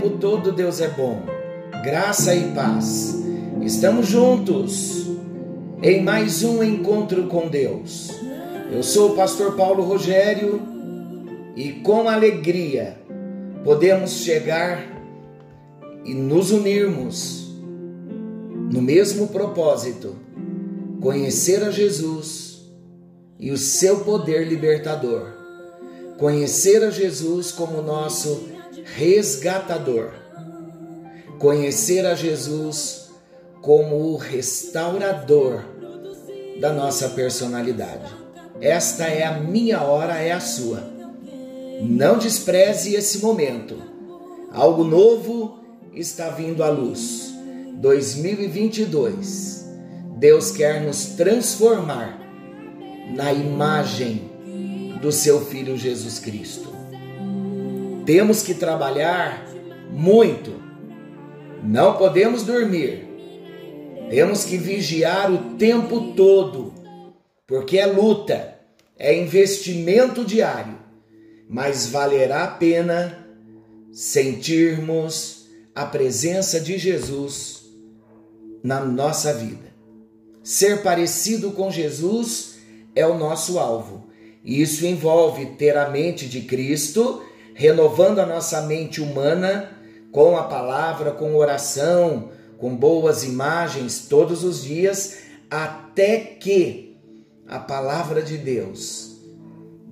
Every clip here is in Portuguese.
tempo todo Deus é bom. Graça e paz. Estamos juntos em mais um encontro com Deus. Eu sou o pastor Paulo Rogério e com alegria podemos chegar e nos unirmos no mesmo propósito: conhecer a Jesus e o seu poder libertador. Conhecer a Jesus como nosso resgatador. Conhecer a Jesus como o restaurador da nossa personalidade. Esta é a minha hora, é a sua. Não despreze esse momento. Algo novo está vindo à luz. 2022. Deus quer nos transformar na imagem do seu filho Jesus Cristo. Temos que trabalhar muito. Não podemos dormir. Temos que vigiar o tempo todo, porque é luta, é investimento diário, mas valerá a pena sentirmos a presença de Jesus na nossa vida. Ser parecido com Jesus é o nosso alvo. Isso envolve ter a mente de Cristo, renovando a nossa mente humana com a palavra, com oração, com boas imagens todos os dias, até que a palavra de Deus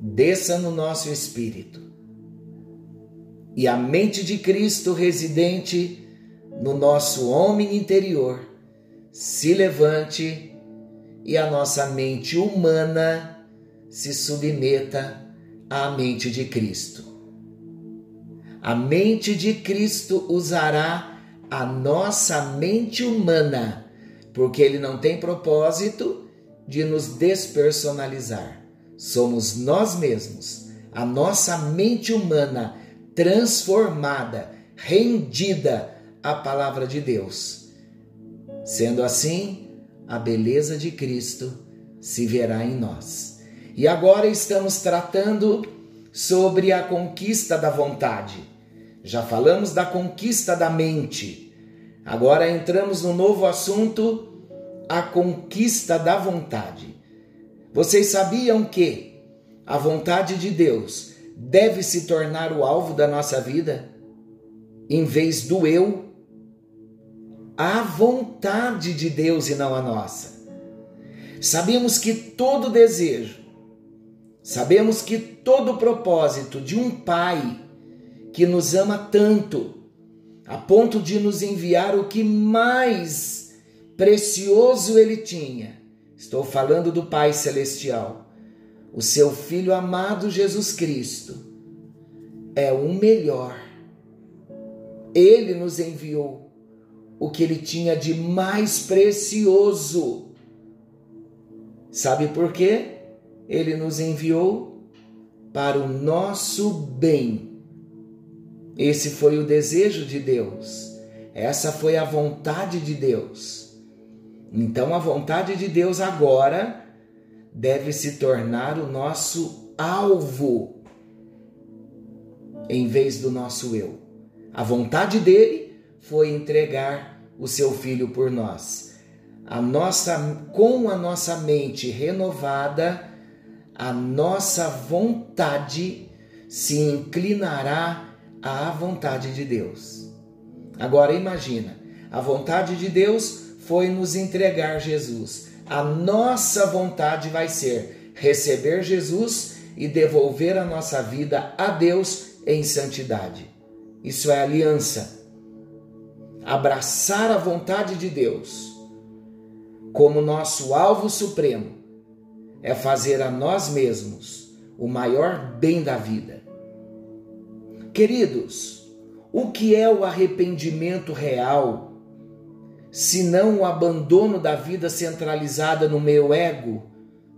desça no nosso espírito e a mente de Cristo residente no nosso homem interior se levante e a nossa mente humana se submeta à mente de Cristo. A mente de Cristo usará a nossa mente humana, porque ele não tem propósito de nos despersonalizar. Somos nós mesmos, a nossa mente humana transformada, rendida à palavra de Deus. Sendo assim, a beleza de Cristo se verá em nós. E agora estamos tratando sobre a conquista da vontade. Já falamos da conquista da mente. Agora entramos no novo assunto, a conquista da vontade. Vocês sabiam que a vontade de Deus deve se tornar o alvo da nossa vida, em vez do eu? A vontade de Deus e não a nossa. Sabemos que todo desejo, Sabemos que todo o propósito de um Pai que nos ama tanto, a ponto de nos enviar o que mais precioso ele tinha, estou falando do Pai Celestial, o seu Filho amado Jesus Cristo, é o melhor. Ele nos enviou o que ele tinha de mais precioso. Sabe por quê? Ele nos enviou para o nosso bem. Esse foi o desejo de Deus. Essa foi a vontade de Deus. Então a vontade de Deus agora deve se tornar o nosso alvo em vez do nosso eu. A vontade dele foi entregar o seu filho por nós. A nossa com a nossa mente renovada, a nossa vontade se inclinará à vontade de Deus. Agora imagina, a vontade de Deus foi nos entregar Jesus. A nossa vontade vai ser receber Jesus e devolver a nossa vida a Deus em santidade. Isso é aliança. Abraçar a vontade de Deus como nosso alvo supremo é fazer a nós mesmos o maior bem da vida. Queridos, o que é o arrependimento real, se não o abandono da vida centralizada no meu ego,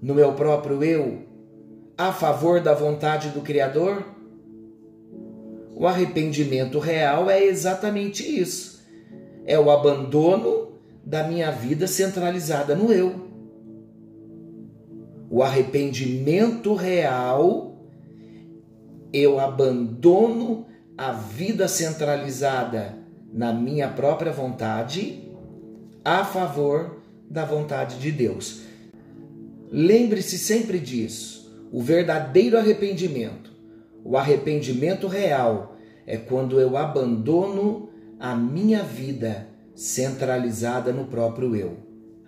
no meu próprio eu, a favor da vontade do Criador? O arrependimento real é exatamente isso. É o abandono da minha vida centralizada no eu O arrependimento real, eu abandono a vida centralizada na minha própria vontade a favor da vontade de Deus. Lembre-se sempre disso. O verdadeiro arrependimento, o arrependimento real, é quando eu abandono a minha vida centralizada no próprio eu.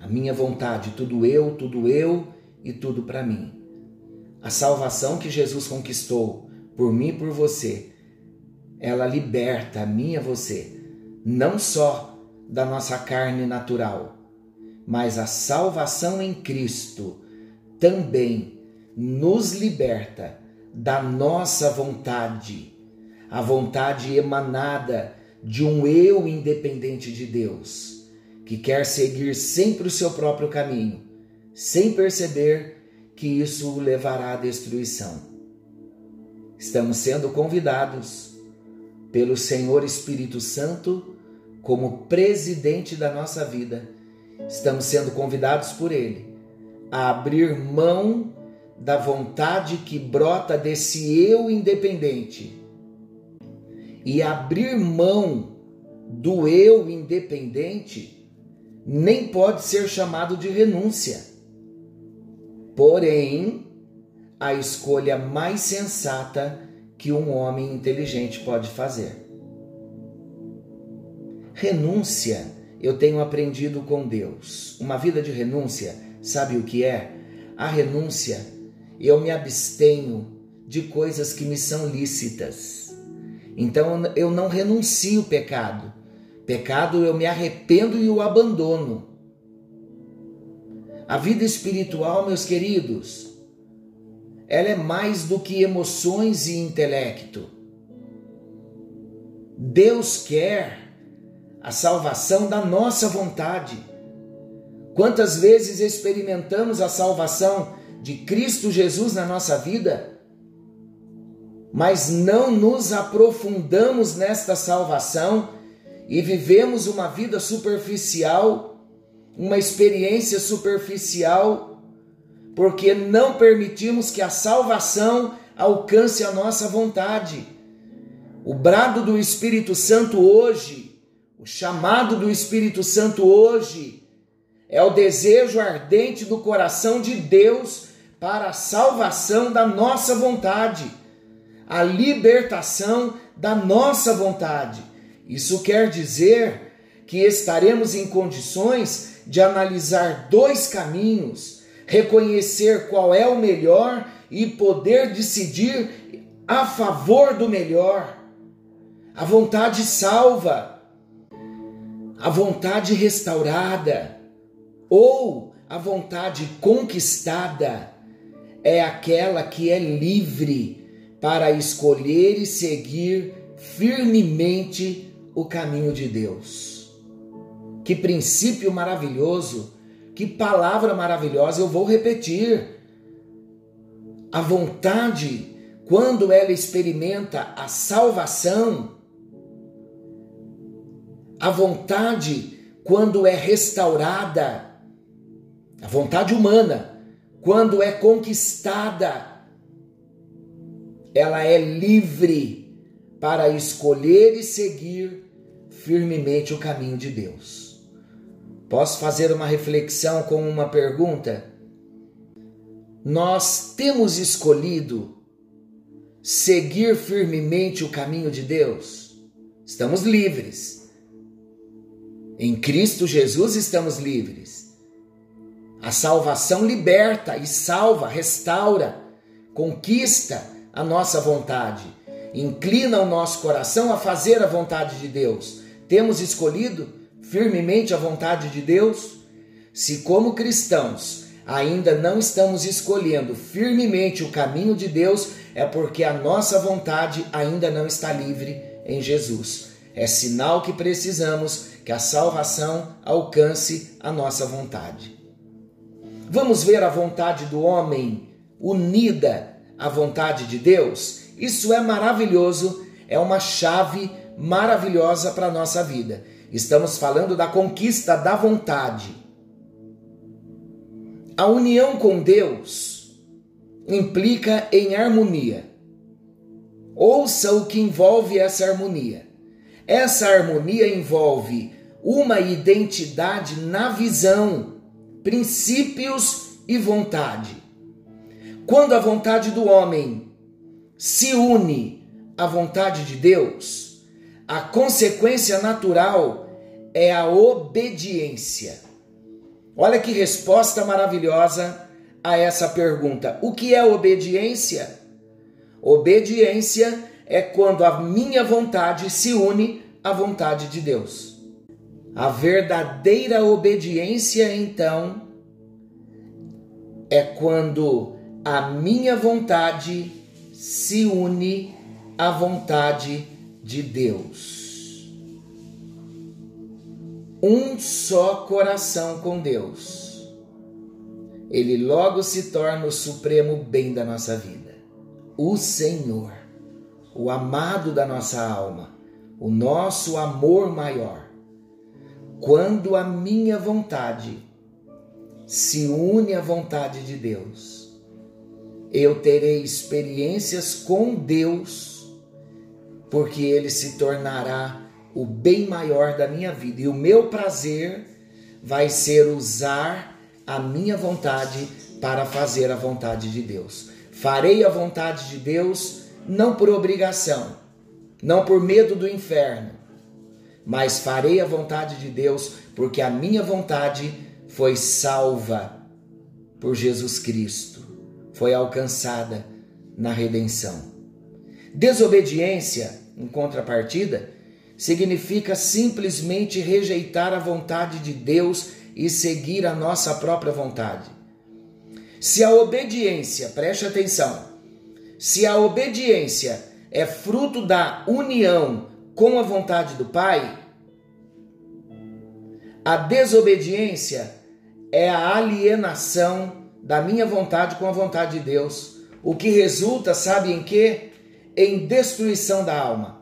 A minha vontade, tudo eu, tudo eu e tudo para mim. A salvação que Jesus conquistou por mim e por você, ela liberta a mim e a você, não só da nossa carne natural, mas a salvação em Cristo também nos liberta da nossa vontade, a vontade emanada de um eu independente de Deus, que quer seguir sempre o seu próprio caminho, sem perceber que isso o levará à destruição. Estamos sendo convidados pelo Senhor Espírito Santo como presidente da nossa vida. Estamos sendo convidados por Ele a abrir mão da vontade que brota desse eu independente e abrir mão do eu independente nem pode ser chamado de renúncia. Porém, a escolha mais sensata que um homem inteligente pode fazer. Renúncia, eu tenho aprendido com Deus. Uma vida de renúncia, sabe o que é? A renúncia, eu me abstenho de coisas que me são lícitas. Então eu não renuncio o pecado. Pecado eu me arrependo e o abandono. A vida espiritual, meus queridos, ela é mais do que emoções e intelecto. Deus quer a salvação da nossa vontade. Quantas vezes experimentamos a salvação de Cristo Jesus na nossa vida, mas não nos aprofundamos nesta salvação e vivemos uma vida superficial, uma experiência superficial, porque não permitimos que a salvação alcance a nossa vontade. O brado do Espírito Santo hoje o chamado do Espírito Santo hoje é o desejo ardente do coração de Deus para a salvação da nossa vontade, a libertação da nossa vontade. Isso quer dizer que estaremos em condições de analisar dois caminhos, reconhecer qual é o melhor e poder decidir a favor do melhor. A vontade salva, a vontade restaurada ou a vontade conquistada é aquela que é livre para escolher e seguir firmemente o caminho de Deus. Que princípio maravilhoso, que palavra maravilhosa, eu vou repetir. A vontade, quando ela experimenta a salvação, a vontade, quando é restaurada, a vontade humana, quando é conquistada, ela é livre para escolher e seguir firmemente o caminho de Deus. Posso fazer uma reflexão com uma pergunta? Nós temos escolhido seguir firmemente o caminho de Deus? Estamos livres em Cristo Jesus estamos livres. A salvação liberta e salva, restaura, conquista a nossa vontade, inclina o nosso coração a fazer a vontade de Deus. Temos escolhido firmemente a vontade de Deus? Se, como cristãos, ainda não estamos escolhendo firmemente o caminho de Deus, é porque a nossa vontade ainda não está livre em Jesus. É sinal que precisamos que a salvação alcance a nossa vontade. Vamos ver a vontade do homem unida à vontade de Deus? Isso é maravilhoso, é uma chave maravilhosa para a nossa vida. Estamos falando da conquista da vontade. A união com Deus implica em harmonia. Ouça o que envolve essa harmonia. Essa harmonia envolve uma identidade na visão, princípios e vontade. Quando a vontade do homem se une à vontade de Deus, a consequência natural é a obediência. Olha que resposta maravilhosa a essa pergunta. O que é obediência? Obediência é quando a minha vontade se une à vontade de Deus. A verdadeira obediência, então, é quando a minha vontade se une à vontade de Deus. Um só coração com Deus. Ele logo se torna o supremo bem da nossa vida. O Senhor, o amado da nossa alma, o nosso amor maior. Quando a minha vontade se une à vontade de Deus, eu terei experiências com Deus, porque Ele se tornará o bem maior da minha vida. E o meu prazer vai ser usar a minha vontade para fazer a vontade de Deus. Farei a vontade de Deus não por obrigação, não por medo do inferno, mas farei a vontade de Deus porque a minha vontade foi salva por Jesus Cristo foi alcançada na redenção. Desobediência, em contrapartida, significa simplesmente rejeitar a vontade de Deus e seguir a nossa própria vontade. Se a obediência, preste atenção, se a obediência é fruto da união com a vontade do Pai, a desobediência é a alienação da minha vontade com a vontade de Deus, o que resulta, sabe em quê? Em destruição da alma.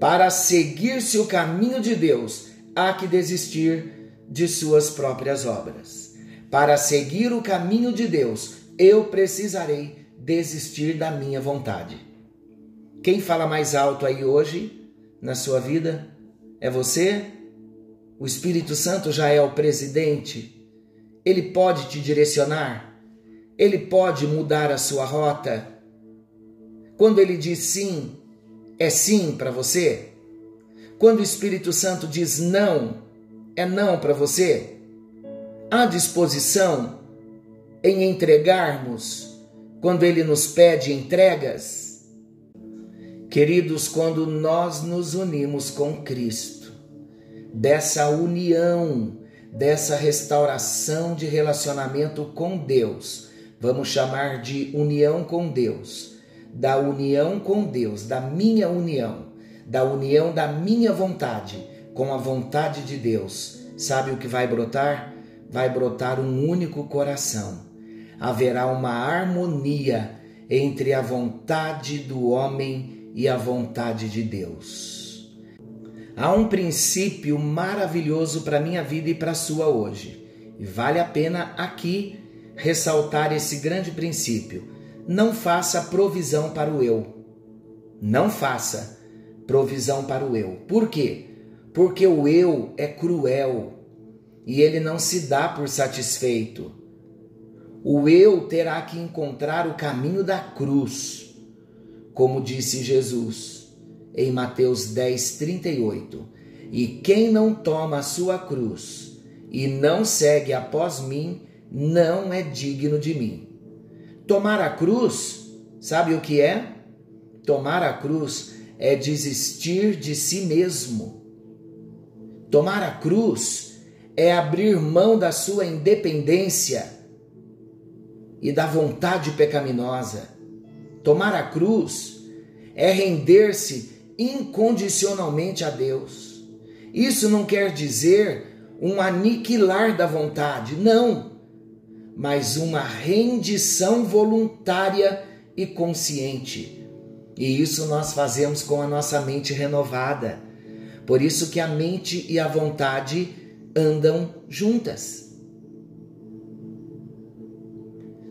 Para seguir-se o caminho de Deus, há que desistir de suas próprias obras. Para seguir o caminho de Deus, eu precisarei desistir da minha vontade. Quem fala mais alto aí hoje na sua vida? É você? O Espírito Santo já é o presidente ele pode te direcionar, ele pode mudar a sua rota. Quando ele diz sim, é sim para você. Quando o Espírito Santo diz não, é não para você. Há disposição em entregarmos quando ele nos pede entregas? Queridos, quando nós nos unimos com Cristo, dessa união dessa restauração de relacionamento com Deus. Vamos chamar de união com Deus, da união com Deus, da minha união, da união da minha vontade com a vontade de Deus. Sabe o que vai brotar? Vai brotar um único coração. Haverá uma harmonia entre a vontade do homem e a vontade de Deus. Há um princípio maravilhoso para minha vida e para a sua hoje. E vale a pena aqui ressaltar esse grande princípio. Não faça provisão para o eu. Não faça provisão para o eu. Por quê? Porque o eu é cruel e ele não se dá por satisfeito. O eu terá que encontrar o caminho da cruz, como disse Jesus em Mateus 10, 38. E quem não toma a sua cruz e não segue após mim, não é digno de mim. Tomar a cruz, sabe o que é? Tomar a cruz é desistir de si mesmo. Tomar a cruz é abrir mão da sua independência e da vontade pecaminosa. Tomar a cruz é render-se incondicionalmente a Deus. Isso não quer dizer um aniquilar da vontade, não, mas uma rendição voluntária e consciente. E isso nós fazemos com a nossa mente renovada. Por isso que a mente e a vontade andam juntas.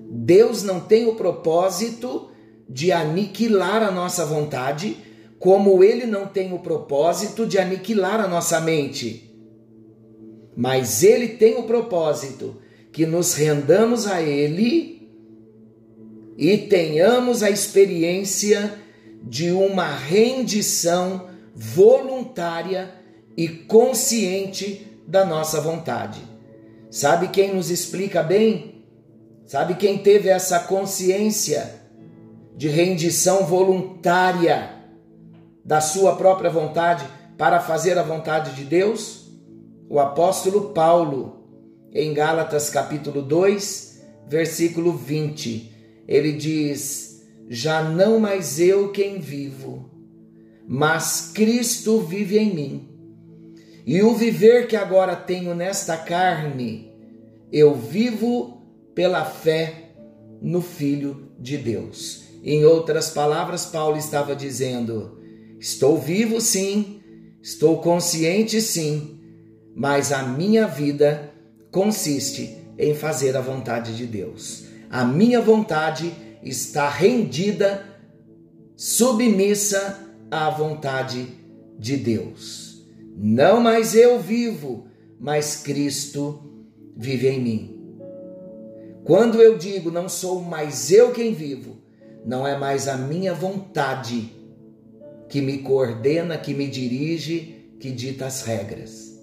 Deus não tem o propósito de aniquilar a nossa vontade, como ele não tem o propósito de aniquilar a nossa mente. Mas ele tem o propósito que nos rendamos a ele e tenhamos a experiência de uma rendição voluntária e consciente da nossa vontade. Sabe quem nos explica bem? Sabe quem teve essa consciência de rendição voluntária da sua própria vontade para fazer a vontade de Deus? O apóstolo Paulo, em Gálatas capítulo 2, versículo 20, ele diz: Já não mais eu quem vivo, mas Cristo vive em mim. E o viver que agora tenho nesta carne, eu vivo pela fé no Filho de Deus. Em outras palavras, Paulo estava dizendo: Estou vivo sim, estou consciente sim, mas a minha vida consiste em fazer a vontade de Deus. A minha vontade está rendida, submissa à vontade de Deus. Não mais eu vivo, mas Cristo vive em mim. Quando eu digo não sou mais eu quem vivo, não é mais a minha vontade que me coordena, que me dirige, que dita as regras.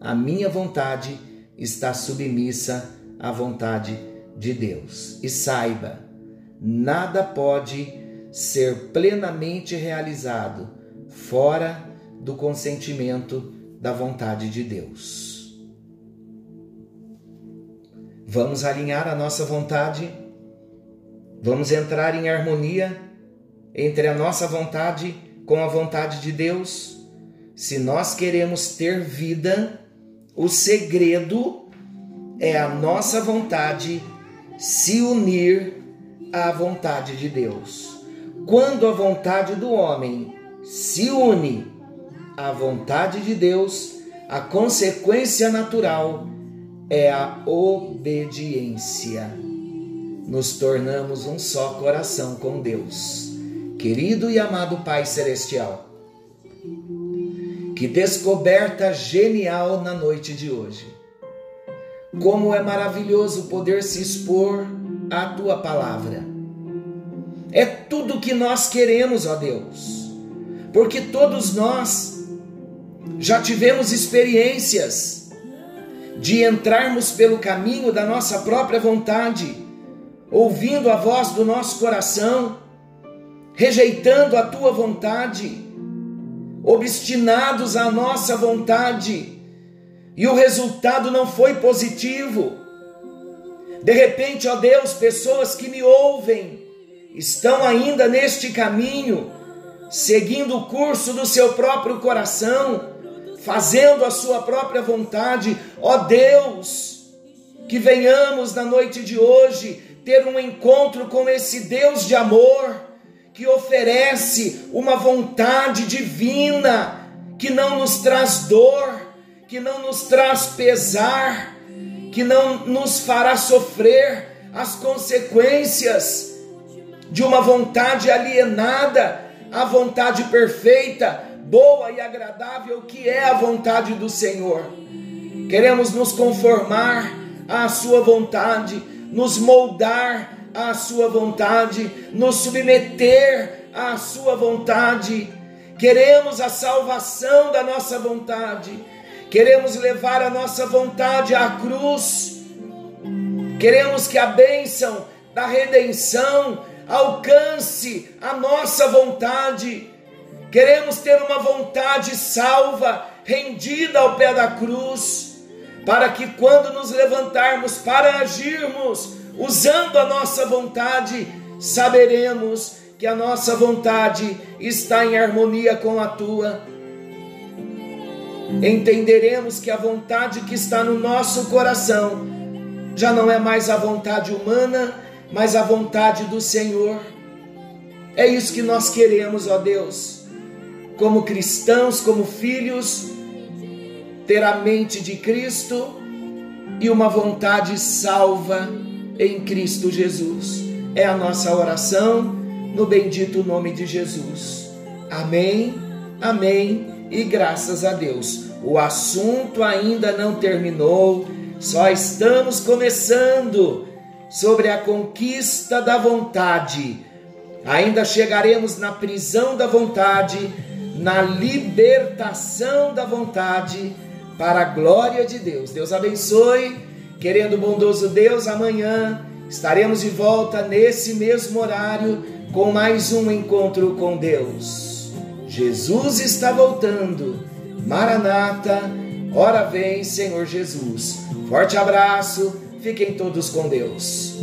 A minha vontade está submissa à vontade de Deus. E saiba, nada pode ser plenamente realizado fora do consentimento da vontade de Deus. Vamos alinhar a nossa vontade, vamos entrar em harmonia entre a nossa vontade com a vontade de Deus. Se nós queremos ter vida, o segredo é a nossa vontade se unir à vontade de Deus. Quando a vontade do homem se une à vontade de Deus, a consequência natural é a obediência. Nos tornamos um só coração com Deus. Querido e amado Pai Celestial, que descoberta genial na noite de hoje. Como é maravilhoso poder se expor à tua palavra é tudo que nós queremos, ó Deus. Porque todos nós já tivemos experiências de entrarmos pelo caminho da nossa própria vontade, ouvindo a voz do nosso coração, rejeitando a tua vontade, obstinados à nossa vontade, e o resultado não foi positivo. De repente, ó Deus, pessoas que me ouvem, estão ainda neste caminho, seguindo o curso do seu próprio coração, fazendo a sua própria vontade. Ó Deus, que venhamos na noite de hoje ter um encontro com esse Deus de amor, que oferece uma vontade divina, que não nos traz dor, que não nos traz pesar, que não nos fará sofrer as consequências de uma vontade alienada à vontade perfeita, boa e agradável que é a vontade do Senhor. Queremos nos conformar à Sua vontade, nos moldar à Sua vontade, nos submeter à Sua vontade. Queremos a salvação da nossa vontade, queremos levar a nossa vontade à cruz, queremos que a bênção da redenção alcance a nossa vontade. Queremos ter uma vontade salva, rendida ao pé da cruz, para que quando nos levantarmos para agirmos, usando a nossa vontade, saberemos que a nossa vontade está em harmonia com a tua. Entenderemos que a vontade que está no nosso coração já não é mais a vontade humana, mas a vontade do Senhor. É isso que nós queremos, ó Deus, como cristãos, como filhos, ter a mente de Cristo e uma vontade salva em Cristo Jesus. É a nossa oração no bendito nome de Jesus. Amém, amém e graças a Deus. O assunto ainda não terminou, só estamos começando sobre a conquista da vontade. Ainda chegaremos na prisão da vontade, na libertação da vontade, para a glória de Deus. Deus abençoe, querendo bondoso Deus, amanhã estaremos de volta nesse mesmo horário com mais um encontro com Deus. Jesus está voltando. Maranata, ora vem, Senhor Jesus. Forte abraço, fiquem todos com Deus.